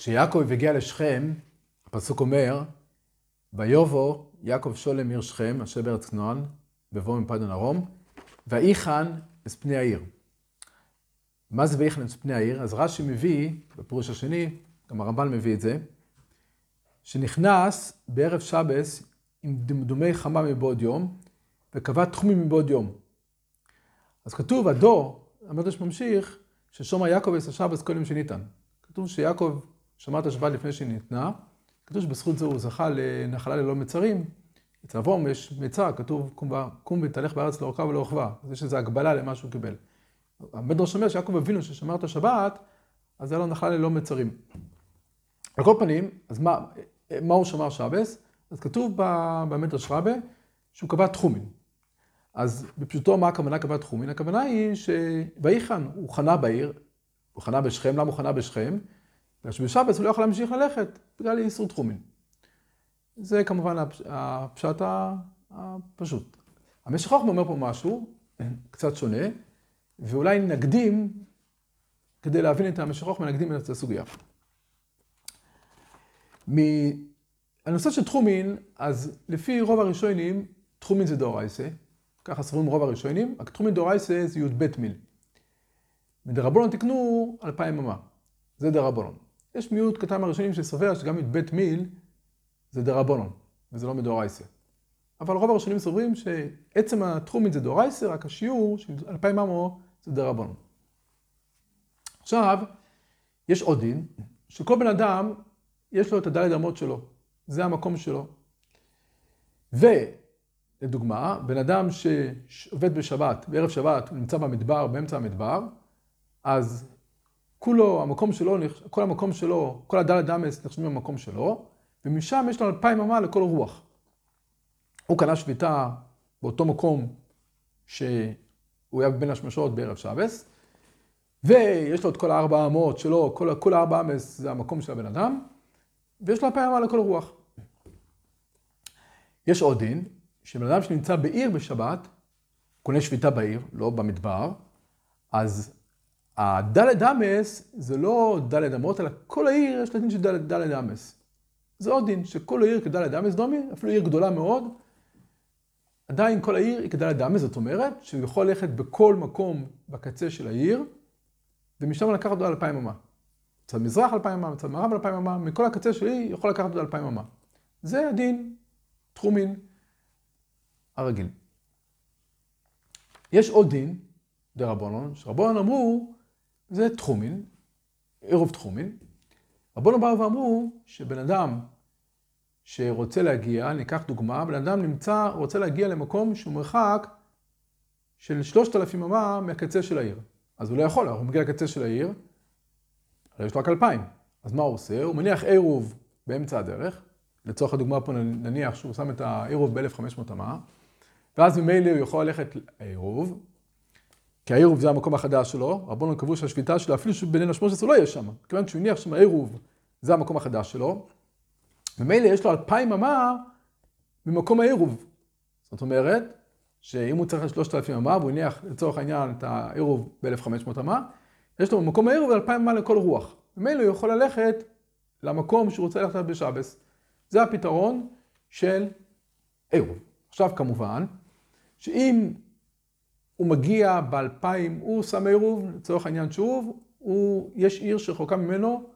כשיעקב הגיע לשכם, הפסוק אומר, ויובו יעקב שולם עיר שכם, אשר בארץ כנען, בבוא מפדן ארום, ויחן את פני העיר. מה זה ויחן את פני העיר? אז רש"י מביא, בפירוש השני, גם הרמב"ן מביא את זה, שנכנס בערב שבס עם דמדומי חמה מבעוד יום, וקבע תחומים מבעוד יום. אז כתוב, הדור, המדרש ממשיך, ששומר יעקב עשה שבס כל יום שניתן. כתוב שיעקב שמע את השבת לפני שהיא ניתנה, כתוב שבזכות זה הוא זכה לנחלה ללא מצרים. אצל אברום יש מצר, כתוב קום ותלך בארץ לאורכה ולרוחבה. אז יש איזו הגבלה למה שהוא קיבל. המדרש אומר שיעקב אבינו ששמר את השבת, אז היה לו נחלה ללא מצרים. על כל פנים, אז מה, מה הוא שמר שבס? אז כתוב במדרש רבה שהוא קבע תחומין. אז בפשוטו מה הכוונה קבע תחומין? הכוונה היא שויחן, הוא חנה בעיר, הוא חנה בשכם, למה הוא חנה בשכם? בגלל שבשבס הוא לא יכול להמשיך ללכת, בגלל איסור תחומין. זה כמובן הפשט הפשוט. המשך חוכמה אומר פה משהו קצת שונה, ואולי נקדים, כדי להבין את המשך חוכמה, נקדים את הסוגיה. הנושא של תחומין, אז לפי רוב הראשונים, תחומין זה דאורייסה, ככה סבורים רוב הראשונים, רק תחומין דאורייסה זה י"ב מיל. מדרבנון תקנו אלפיים אמה, זה דרבנון. יש מיעוט קטן מהראשונים שסובר שגם י"ב מיל זה דרבנון, וזה לא מדאורייסה. אבל רוב הראשונים סוברים שעצם התחומין זה דאורייסה, רק השיעור של אלפיים אמו זה דרבנון. עכשיו, יש עוד דין, שכל בן אדם יש לו את הדלת אמות שלו. זה המקום שלו. ולדוגמה, בן אדם שעובד בשבת, בערב שבת, הוא נמצא במדבר, באמצע המדבר, אז כולו, המקום שלו, כל המקום שלו, כל הדלת דמס נחשבים במקום שלו, ומשם יש לו אלפיים אמה לכל רוח. הוא קנה שביתה באותו מקום שהוא היה בין השמשות בערב שבס, ויש לו את כל הארבע אמות שלו, כל, כל הארבע אמס זה המקום של הבן אדם, ויש לו אלפיים אמה לכל רוח. יש עוד דין, שבן אדם שנמצא בעיר בשבת, קונה שביתה בעיר, לא במדבר, אז הדלת אמס זה לא דלת אמות, אלא כל העיר יש לה דין של דלת, אמס. זה עוד דין, שכל העיר כדלת אמס דומי, אפילו עיר גדולה מאוד, עדיין כל העיר היא כדלת אמס, זאת אומרת שהוא יכול ללכת בכל מקום בקצה של העיר, ומשם לקחת אותו אלפיים אמה. מצד מזרח אלפיים אמה, מצד מערב אלפיים אמה, מכל הקצה של העיר יכול לקחת אותו אלפיים אמה. זה הדין תחומין הרגיל. יש עוד דין, דרבנון, שרבנון אמרו, זה תחומין, עירוב תחומין. רבנון באו ואמרו שבן אדם שרוצה להגיע, ניקח דוגמה, בן אדם נמצא, רוצה להגיע למקום שהוא מרחק של שלושת אלפים אמה מהקצה של העיר. אז הוא לא יכול, הוא מגיע לקצה של העיר, אבל יש לו רק אלפיים. אז מה הוא עושה? הוא מניח עירוב באמצע הדרך, לצורך הדוגמה פה נניח שהוא שם את העירוב ב-1500 אמה, ואז ממילא הוא יכול ללכת לעירוב, כי העירוב זה המקום החדש שלו, רבונו קבעו שהשביתה שלו, אפילו השמונה הוא לא יהיה שם, כיוון שהוא הניח שם העירוב, זה המקום החדש שלו, ממילא יש לו אלפיים אמה ממקום העירוב. זאת אומרת, שאם הוא צריך שלושת אלפים אמה, והוא הניח לצורך העניין את העירוב ב-1500 אמה, יש לו במקום העירוב אלפיים אמה לכל רוח. ממילא הוא יכול ללכת למקום שהוא רוצה ללכת בשבס. זה הפתרון של עירוב. עכשיו כמובן, שאם הוא מגיע באלפיים, הוא שם עירוב, לצורך העניין שוב, הוא, יש עיר שרחוקה ממנו,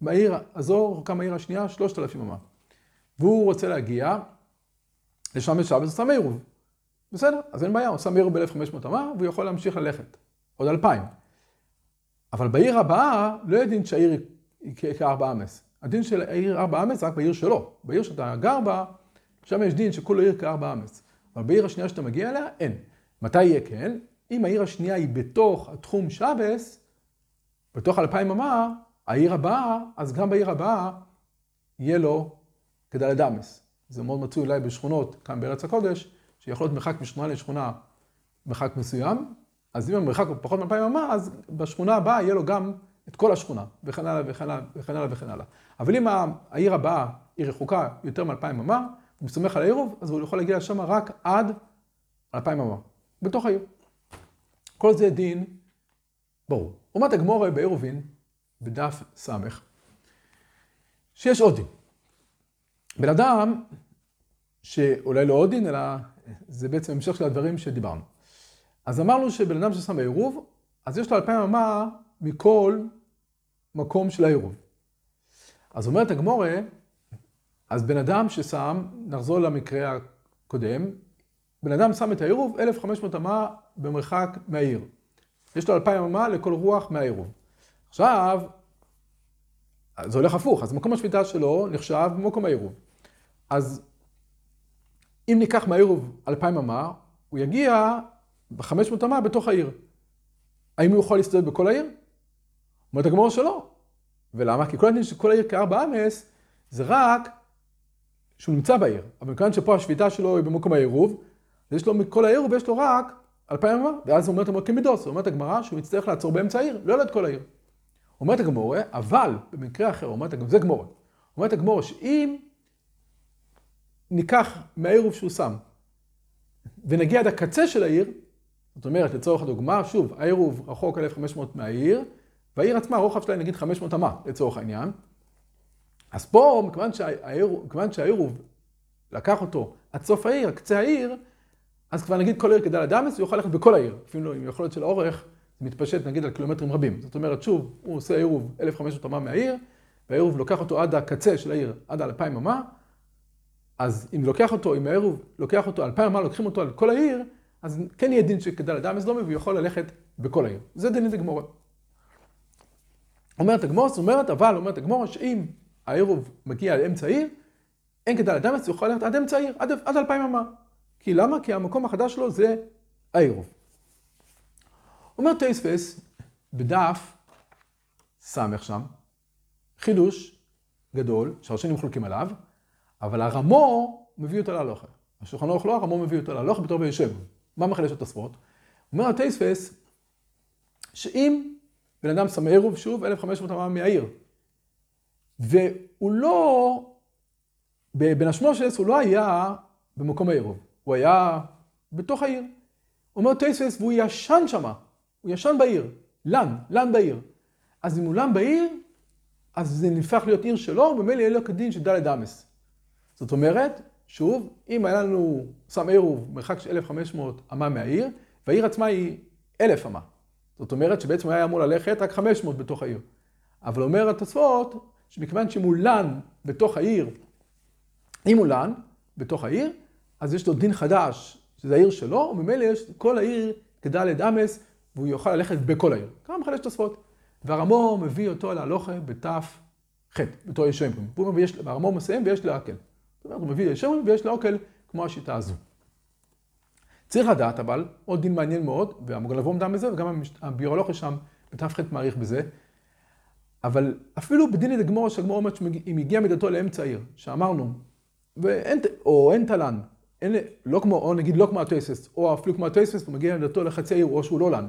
בעיר הזו, רחוקה מהעיר השנייה, שלושת אלפים אמה. והוא רוצה להגיע לשם בשבת, הוא שם עירוב. בסדר, אז אין בעיה, הוא שם עירוב ב-1500 אמה, והוא יכול להמשיך ללכת. עוד אלפיים. אבל בעיר הבאה, לא יודעים שהעיר היא כארבע אמס. הדין של העיר ארבע אמס רק בעיר שלו. בעיר שאתה גר בה, שם יש דין שכל העיר כארבע אמס. אבל בעיר השנייה שאתה מגיע אליה, אין. מתי יהיה כן? אם העיר השנייה היא בתוך התחום שבס, בתוך אלפיים אמה, העיר הבאה, אז גם בעיר הבאה יהיה לו כדלת אמס. זה מאוד מצוי אולי בשכונות כאן בארץ הקודש, שיכול להיות מרחק משכונה לשכונה מרחק מסוים, אז אם המרחק הוא פחות מאלפיים אמה, אז בשכונה הבאה יהיה לו גם את כל השכונה, וכן הלאה וכן הלאה וכן הלאה וכן הלאה. אבל אם העיר הבאה היא רחוקה יותר מאלפיים אמה, הוא מסתמך על העירוב, אז הוא יכול להגיע לשם רק עד אלפיים אמה, בתוך העיר. כל זה דין ברור. אומת הגמורה בעירובין, בדף ס', שיש עוד דין. בן אדם, שאולי לא עוד דין, אלא זה בעצם המשך של הדברים שדיברנו. אז אמרנו שבן אדם ששם העירוב, אז יש לו אלפיים אמה מכל מקום של העירוב. אז אומרת הגמורה, אז בן אדם ששם, נחזור למקרה הקודם, בן אדם שם את העירוב 1,500 אמה במרחק מהעיר. יש לו 2,000 אמה לכל רוח מהעירוב. עכשיו, זה הולך הפוך, אז מקום השביתה שלו נחשב במקום העירוב. אז אם ניקח מהעירוב 2,000 אמה, הוא יגיע ב-500 אמה בתוך העיר. האם הוא יכול להסתובב בכל העיר? אומרת הגמור שלא. ולמה? כי כל הדין של כל העיר כארבע אמס, זה רק שהוא נמצא בעיר. אבל מכיוון שפה השביתה שלו היא במקום העירוב, יש לו מכל העירוב ויש לו רק אלפיים אמה, ואז אומרת המות כמידוס, אומרת הגמרא שהוא יצטרך לעצור באמצע העיר, לא את כל העיר. אומרת הגמורה, אבל במקרה אחר, אומרת הגמורה, זה גמורה. אומרת הגמורה שאם ניקח מהעירוב שהוא שם, ונגיע עד הקצה של העיר, זאת אומרת, לצורך הדוגמה, שוב, העירוב רחוק 1,500 מהעיר, והעיר עצמה, הרוחב שלה נגיד 500 אמה, לצורך העניין. אז פה, מכיוון מכיוון שהעירוב לקח אותו עד סוף העיר, קצה העיר, אז כבר נגיד כל עיר כדאי לדמס, הוא יכול ללכת בכל העיר. אפילו עם יכולת של אורך, זה מתפשט נגיד על קילומטרים רבים. זאת אומרת, שוב, הוא עושה עירוב 1,500 אמה מהעיר, והעירוב לוקח אותו עד הקצה של העיר, עד 2,000 אמה, אז אם לוקח אותו, אם העירוב לוקח אותו 2,000 אמה, לוקחים אותו על כל העיר, אז כן יהיה דין שכדאי לדמס דומי, והוא יכול ללכת בכל העיר. זה דין דגמורה. אומרת הגמור, זאת אומרת, אבל אומרת הגמור, שאם העירוב מגיע לאמצע העיר, אין כדאי לדמס, הוא יכול ללכת עד אמצע העיר, עד, עד 2,000 אמה. כי למה? כי המקום החדש שלו זה העירוב. אומר טייספס בדף סמך שם, חידוש גדול, שהראשונים חולקים עליו, אבל הרמו מביא אותו להלוכה. השולחן ערוך לא, הרמו מביא אותו להלוכה בתור וישב. מה מחדש את הספורט? אומר הטייספס, שאם בן אדם שם עירוב, שוב, 1,500 אמה מהעיר, והוא לא, בן השמושס הוא לא היה במקום העירוב. הוא היה בתוך העיר. אומר טייסס, והוא ישן שמה, הוא ישן בעיר, לן, לן בעיר. אז אם הוא לן בעיר, אז זה נפח להיות עיר שלו, וממילא יהיה לו כדין של דלת אמס. זאת אומרת, שוב, אם היה לנו סם עירוב מרחק של 1,500 אמה מהעיר, והעיר עצמה היא 1,000 אמה. זאת אומרת שבעצם היה אמור ללכת רק 500 בתוך העיר. אבל אומר התוספות, שמכיוון שאם הוא לן בתוך העיר, אם הוא לן בתוך העיר, אז יש לו דין חדש, שזה העיר שלו, וממילא יש כל העיר כדלת אמס, והוא יוכל ללכת בכל העיר. כמה מחדש תוספות. והרמו מביא אותו להלוכה בתף ח', בתור ישמרים. והרמו מסיים ויש להקל. זאת אומרת, הוא מביא ישמרים ויש להקל כמו השיטה הזו. צריך לדעת אבל, עוד דין מעניין מאוד, והמוגן לבוא עמדה בזה, וגם הביולוגיה שם בתף ח' מעריך בזה, אבל אפילו בדין דגמור, שהגמור אומרת שאם הגיע מידתו לאמצע העיר, שאמרנו, ואין, או אין תלן, אין, לא כמו, או נגיד לא כמו הטייסס, או אפילו כמו הטייסס, הוא מגיע לדתו לחצי העיר, או שהוא לא לן.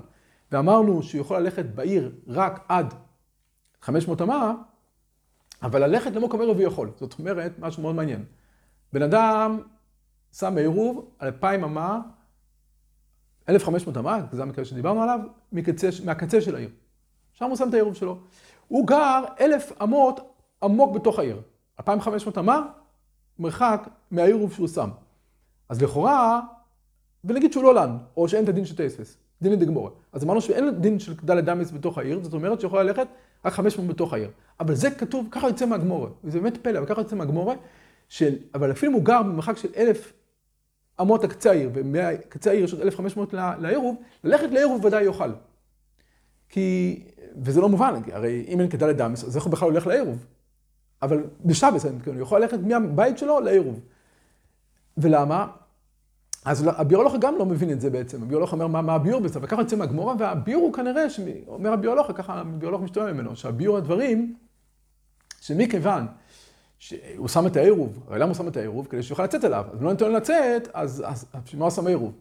ואמרנו שהוא יכול ללכת בעיר רק עד 500 אמה, אבל ללכת למקום עירוב הוא יכול. זאת אומרת, משהו מאוד מעניין. בן אדם שם בעירוב 2,000 אמה, 1,500 אמה, זה המקרה שדיברנו עליו, מקצה, מהקצה של העיר. שם הוא שם את העירוב שלו. הוא גר 1,000 אמות עמוק בתוך העיר. 2,500 אמה, מרחק מהעירוב שהוא שם. אז לכאורה, ונגיד שהוא לא לן, או שאין את הדין של טייספס, דין לדגמורה. אז אמרנו שאין דין של דלת דמס בתוך העיר, זאת אומרת שיכולה ללכת רק 500 בתוך העיר. אבל זה כתוב, ככה יוצא מהגמורה, וזה באמת פלא, אבל ככה יוצא מהגמורה, של, אבל אפילו אם הוא גר במרחק של אלף אמות הקצה העיר, ומקצה העיר יש עוד 1,500 לעירוב, ללכת לעירוב ודאי יוכל. כי, וזה לא מובן, הרי אם אין כדלת דמס, אז איך הוא בכלל הולך לעירוב? אבל בשבס, הוא יכול ללכת מהבית שלו לעירוב. ולמה? אז הביולוג גם לא מבין את זה בעצם, הביולוג אומר מה, מה הביור בזה, וככה יוצא מהגמורה, והביור הוא כנראה, אומר הביולוג, ככה הביולוג משתומם ממנו, שהביור הדברים, שמכיוון שהוא שם את העירוב, הרי למה הוא שם את העירוב? כדי שיוכל לצאת אליו, אז אם לא ניתן לו לצאת, אז בשביל מה הוא שם העירוב?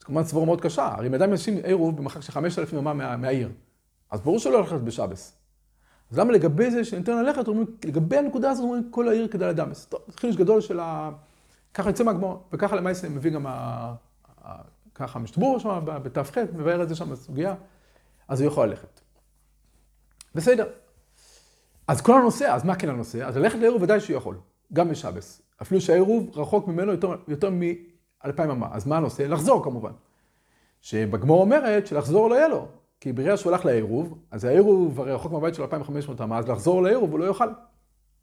זו כמובן סבורה מאוד קשה, הרי אם אדם ישים עירוב במרחק של 5,000 ימה מה, מהעיר, אז ברור שלא הולכת בשבס. אז למה לגבי זה שניתן ללכת, לגבי הנקודה הזאת אומרים כל העיר כדאי לדמס. טוב, זה חידוש גדול של ה... ככה יוצא מהגמור, וככה למעשה מביא גם ה... ככה משתבור שם בת"ח, מבאר את זה שם בסוגיה, אז הוא יכול ללכת. בסדר. אז כל הנושא, אז מה כן הנושא? אז ללכת לעירוב ודאי שהוא יכול, גם בשבס. אפילו שהעירוב רחוק ממנו יותר, יותר מאלפיים אמה. אז מה הנושא? לחזור כמובן. שבגמור אומרת שלחזור לא יהיה לו. כי ברגע שהוא הלך לעירוב, אז העירוב הרי רחוק מהבית של 2,500 אמה, אז לחזור לעירוב הוא לא יוכל.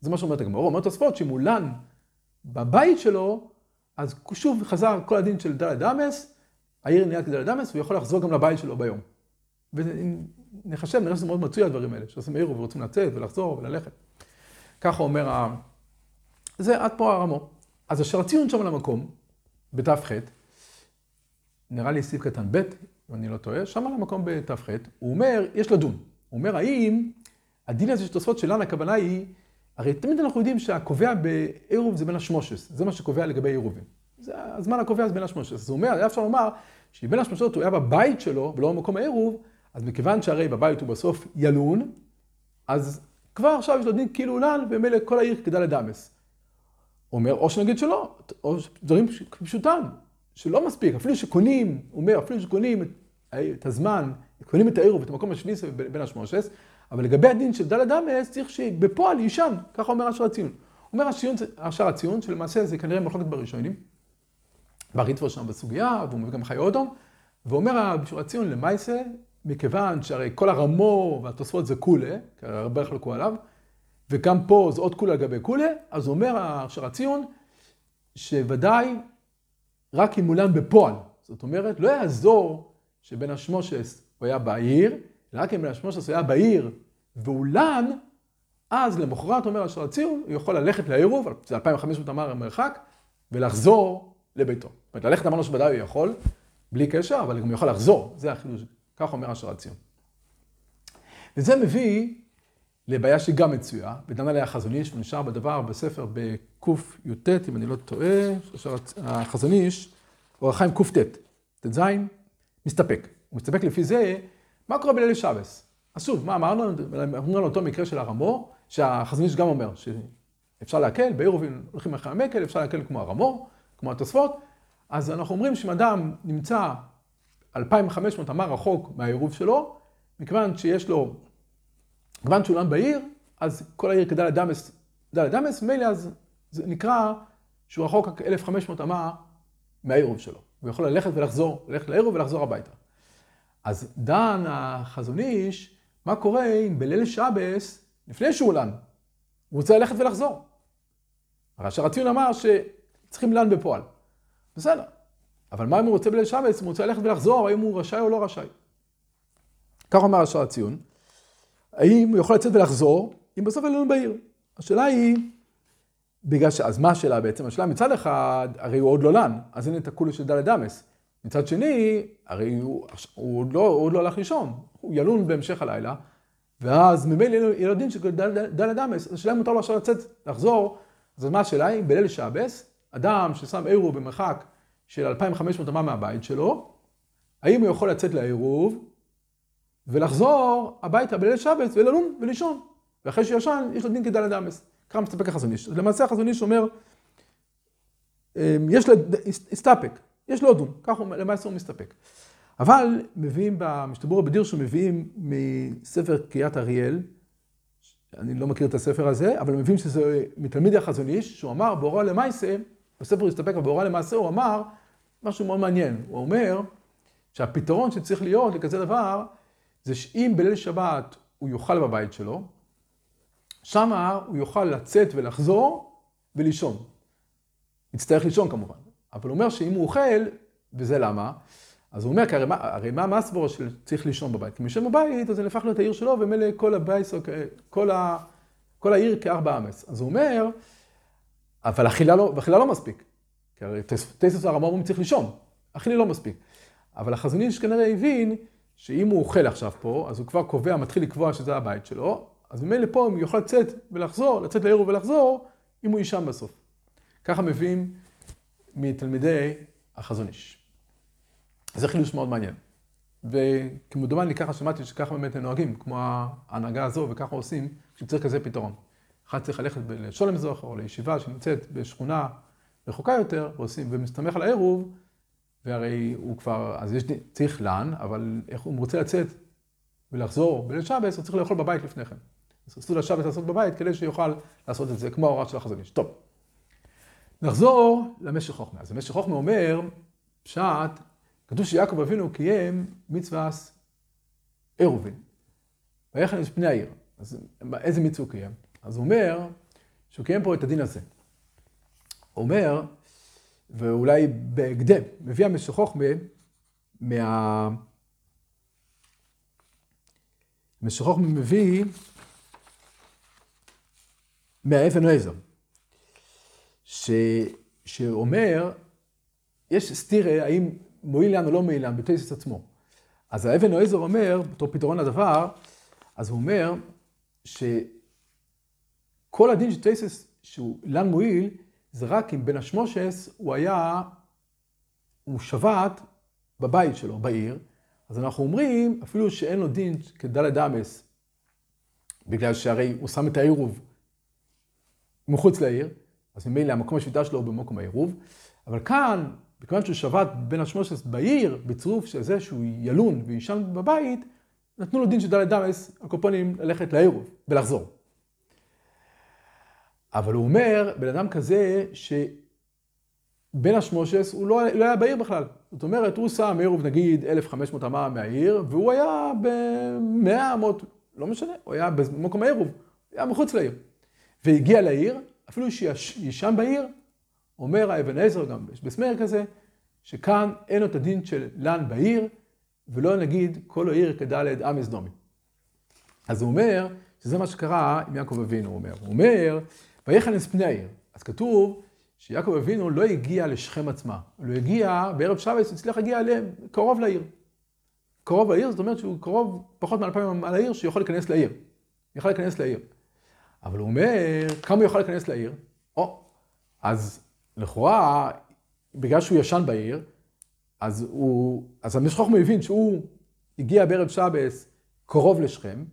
זה מה שאומרת הגמור. אומר תוספות שאם הוא לן בבית שלו, אז שוב חזר כל הדין של דלת אמס, העיר נהיית כדלת אמס, והוא יכול לחזור גם לבית שלו ביום. ונחשב, נראה שזה מאוד מצוי הדברים האלה, שעושים עירוב ורוצים לצאת ולחזור וללכת. ככה אומר ה... זה עד פה הרמו. אז אשר הציון שם למקום, בת"ח, נראה לי סעיף קטן ב', אם אני לא טועה, שם על המקום בת"ח, הוא אומר, יש לדון. הוא אומר, האם הדין הזה של תוספות שלנו, הכוונה היא, הרי תמיד אנחנו יודעים שהקובע בעירוב זה בין השמושס, זה מה שקובע לגבי עירובים. זה הזמן הקובע זה בין השמושס. הוא אומר, היה אפשר לומר, שאם בין השמשות הוא היה בבית שלו, ולא במקום העירוב, אז מכיוון שהרי בבית הוא בסוף ילון, אז כבר עכשיו יש לו דין כאילו אולן, ומילא כל העיר כדאי לדמס. אומר, או שנגיד שלא, או דברים פשוטם, שלא מספיק, אפילו שקונים, הוא אומר, אפילו שקונים את, את הזמן, קונים את העיר ואת המקום השביעי בין השמושס, אבל לגבי הדין של דלת אמס, צריך שבפועל יישן, ככה אומר אשר הציון. אומר אשר הציון, שלמעשה זה כנראה מחלוקת בראשונים, בריטבו שם בסוגיה, והוא מביא גם חיי אודום, ואומר אשר הציון למעשה, מכיוון שהרי כל הרמו והתוספות זה כולה, כי הרבה חלקו עליו, וגם פה זה עוד כולה לגבי כולה, אז אומר אשר הציון, שוודאי רק אם מולן בפועל. זאת אומרת, לא יעזור שבין השמושס הוא היה בעיר, רק אם בין השמושס הוא היה בעיר ואולן, אז למחרת אומר אשר הציון, הוא יכול ללכת לעירוב, זה 2,500 אמר המרחק, ולחזור לביתו. זאת אומרת, ללכת אמרנו שוודאי הוא יכול, בלי קשר, אבל גם יכול לחזור, זה החידוש, כך אומר אשר הציון. וזה מביא לבעיה שגם מצויה, ודן עליה החזון איש, ונשאר בדבר בספר בקי"ט, אם אני לא טועה, החזון איש, אור החיים קט, ט"ז, מסתפק. הוא מסתפק לפי זה, מה קורה בליל שבס? אז שוב, מה אמרנו? אמרנו על אותו מקרה של הרמור, שהחזון איש גם אומר שאפשר להקל, בעירובין הולכים אחרי המקל, אפשר להקל כמו הרמור, כמו התוספות, אז אנחנו אומרים שאם אדם נמצא 2,500 אמה רחוק מהעירוב שלו, מכיוון שיש לו כיוון שהוא לן בעיר, אז כל העיר כדאי לדמס, כדאי לדמס, מילא אז זה נקרא שהוא רחוק רק 1,500 אמה מהעירוב שלו. הוא יכול ללכת ולחזור, ללכת לעירוב ולחזור הביתה. אז דן החזון איש, מה קורה אם בליל שבס, לפני שהוא לן, הוא רוצה ללכת ולחזור. הרי אשר הציון אמר שצריכים לן בפועל. בסדר. אבל מה אם הוא רוצה בליל שבס, אם הוא רוצה ללכת ולחזור, האם הוא רשאי או לא רשאי? כך אומר אשר הציון. האם הוא יכול לצאת ולחזור, אם בסוף אין לנו בעיר. השאלה היא, בגלל ש... אז מה השאלה בעצם? השאלה מצד אחד, הרי הוא עוד לא לן, אז אין את הכולי של דלת אמס. מצד שני, הרי הוא, הוא, לא, הוא לא הלך לישון, הוא ילון בהמשך הלילה, ואז ממילא ילדים של דלת אמס, אז השאלה אם מותר לו עכשיו לצאת, לחזור, אז מה השאלה היא? בליל שבס, אדם ששם עירוב במרחק של 2,500 אמה מהבית שלו, האם הוא יכול לצאת לעירוב ולחזור הביתה בליל שבת וללון ולישון. ואחרי שישן, יש לו דין כדלת אמס. ככה מסתפק החזון איש. למעשה החזון איש אומר, אמ, יש לו, הסתפק, יש לו דון, ככה למעשה הוא מסתפק. אבל מביאים במשתבור בדיר שמביאים מספר קריאת אריאל, אני לא מכיר את הספר הזה, אבל מביאים שזה מתלמיד החזון איש, שהוא אמר בהוראה למעשה, בספר הוא הסתפק, אבל בהוראה למעשה הוא אמר משהו מאוד מעניין. הוא אומר שהפתרון שצריך להיות לכזה דבר, זה שאם בליל שבת הוא יאכל בבית שלו, שמה הוא יוכל לצאת ולחזור ולישון. יצטרך לישון כמובן. אבל הוא אומר שאם הוא אוכל, וזה למה, אז הוא אומר, כי הרי מה, הרי מה המסבור של צריך לישון בבית? כי מי ישן בבית, אז זה נהפך להיות העיר שלו, ומילא כל הבית, כל, ה, כל העיר כארבע אמס. אז הוא אומר, אבל אכילה לא, אכילה לא מספיק. כי הרי טייסוס הרמב"ם צריך לישון, אכילה לא מספיק. אבל החזון איש כנראה הבין שאם הוא אוכל עכשיו פה, אז הוא כבר קובע, מתחיל לקבוע שזה הבית שלו, אז ממילא פה הוא יכול לצאת ולחזור, לצאת לעירוב ולחזור, אם הוא יישן בסוף. ככה מביאים מתלמידי החזון איש. זה חידוש מאוד מעניין. וכמדומני ככה שמעתי שככה באמת הם נוהגים, כמו ההנהגה הזו, וככה עושים כשצריך כזה פתרון. אחד צריך ללכת לשולם זוכר או לישיבה שנמצאת בשכונה רחוקה יותר, ועושים, ומסתמך על העירוב, והרי הוא כבר, אז יש, צריך לן, אבל איך הוא רוצה לצאת ולחזור בליל שבס, הוא צריך לאכול בבית לפני כן. סעודה שבת לעשות בבית, כדי שיוכל לעשות את זה, כמו ההוראה של החזון איש. טוב, נחזור למשך חוכמה. אז המשך חוכמה אומר, פשט, כתוב שיעקב אבינו קיים מצווה עירובין. ויחן את פני העיר. אז איזה מצווה הוא קיים? אז הוא אומר שהוא קיים פה את הדין הזה. הוא אומר, ואולי בהקדם, מביא המשך חוכמה מה... המשך חוכמה מביא מהאבן עזר, ש... שאומר, יש סתירה האם מועיל לנו או לא מועיל לנו בטייסס עצמו. אז האבן עזר אומר, בתור פתרון לדבר, אז הוא אומר שכל הדין של טייסס שהוא אילן מועיל, זה רק אם בן השמושס הוא היה, הוא שבת בבית שלו, בעיר, אז אנחנו אומרים, אפילו שאין לו דין כדלת אמס, בגלל שהרי הוא שם את העירוב מחוץ לעיר, אז ממילא המקום השביתה שלו הוא במקום העירוב, אבל כאן, מכיוון שהוא שבת בין השמושס בעיר, בצירוף של זה שהוא ילון ויישן בבית, נתנו לו דין של דלת כל פנים ללכת לעירוב ולחזור. אבל הוא אומר, בן אדם כזה, שבין השמושס הוא לא, לא היה בעיר בכלל. זאת אומרת, הוא שם עירוב נגיד 1,500 אמה מהעיר, והוא היה ב-100 אמות, לא משנה, הוא היה במקום העירוב, היה מחוץ לעיר. והגיע לעיר, אפילו שישן בעיר, אומר האבן עזר גם בסמר כזה, שכאן אין את הדין של לן בעיר, ולא נגיד כל העיר כדלת אמס דומי. אז הוא אומר, שזה מה שקרה עם יעקב אבינו, הוא אומר. הוא אומר, ויחנס פני העיר. אז כתוב שיעקב אבינו לא הגיע לשכם עצמה, הוא לא הגיע, בערב שבת הוא הצליח להגיע קרוב לעיר. קרוב לעיר, זאת אומרת שהוא קרוב פחות מאלפיים על העיר, שיכול להיכנס לעיר. יכול להיכנס לעיר. אבל הוא אומר, כמה הוא יכול להיכנס לעיר? או, אז לכאורה, בגלל שהוא ישן בעיר, אז הוא, אז המשחוכמה הבין שהוא הגיע בערב שבס קרוב לשכם,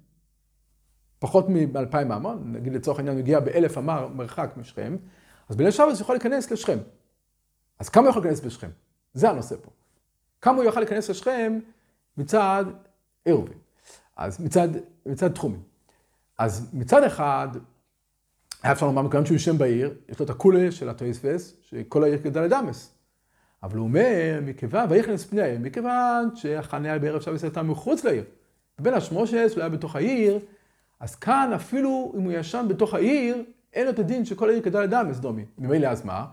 פחות מ-2,000 אמה, נגיד לצורך העניין הוא הגיע באלף אמה מרחק משכם, אז בליל שבס הוא יכול להיכנס לשכם. אז כמה הוא יכול להיכנס בשכם? זה הנושא פה. כמה הוא יכול להיכנס לשכם מצד עירובין, אז מצד, מצד תחומים. אז מצד אחד, היה אפשר לומר, מכיוון שהוא יושב בעיר, יש לו את הקולה של הטויספס, שכל העיר כדאי לדמס. אבל הוא אומר, מכיוון, ויכנס פני העיר, מכיוון שהחניה בערב שבס הייתה מחוץ לעיר. בין השמושס, הוא היה בתוך העיר, אז כאן אפילו אם הוא ישן בתוך העיר, אין לו את הדין שכל העיר כדאי לדמס, דומי. ממילא אז מה?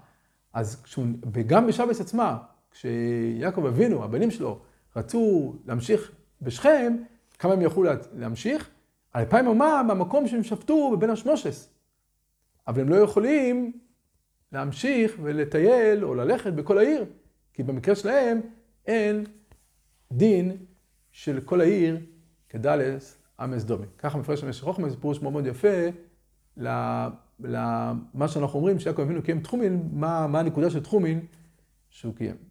אז כשהוא, וגם בשבס עצמה, כשיעקב אבינו, הבנים שלו, רצו להמשיך בשכם, כמה הם יכלו להמשיך? אלפיים אמה מהמקום שהם שפטו בבין השמושס. אבל הם לא יכולים להמשיך ולטייל או ללכת בכל העיר, כי במקרה שלהם אין דין של כל העיר כדלס אמס דומי. ככה מפרש המשך חוכמה, זה פירוש מאוד מאוד יפה למה שאנחנו אומרים, שיעקב אבינו קיים תחומין, מה, מה הנקודה של תחומין שהוא קיים.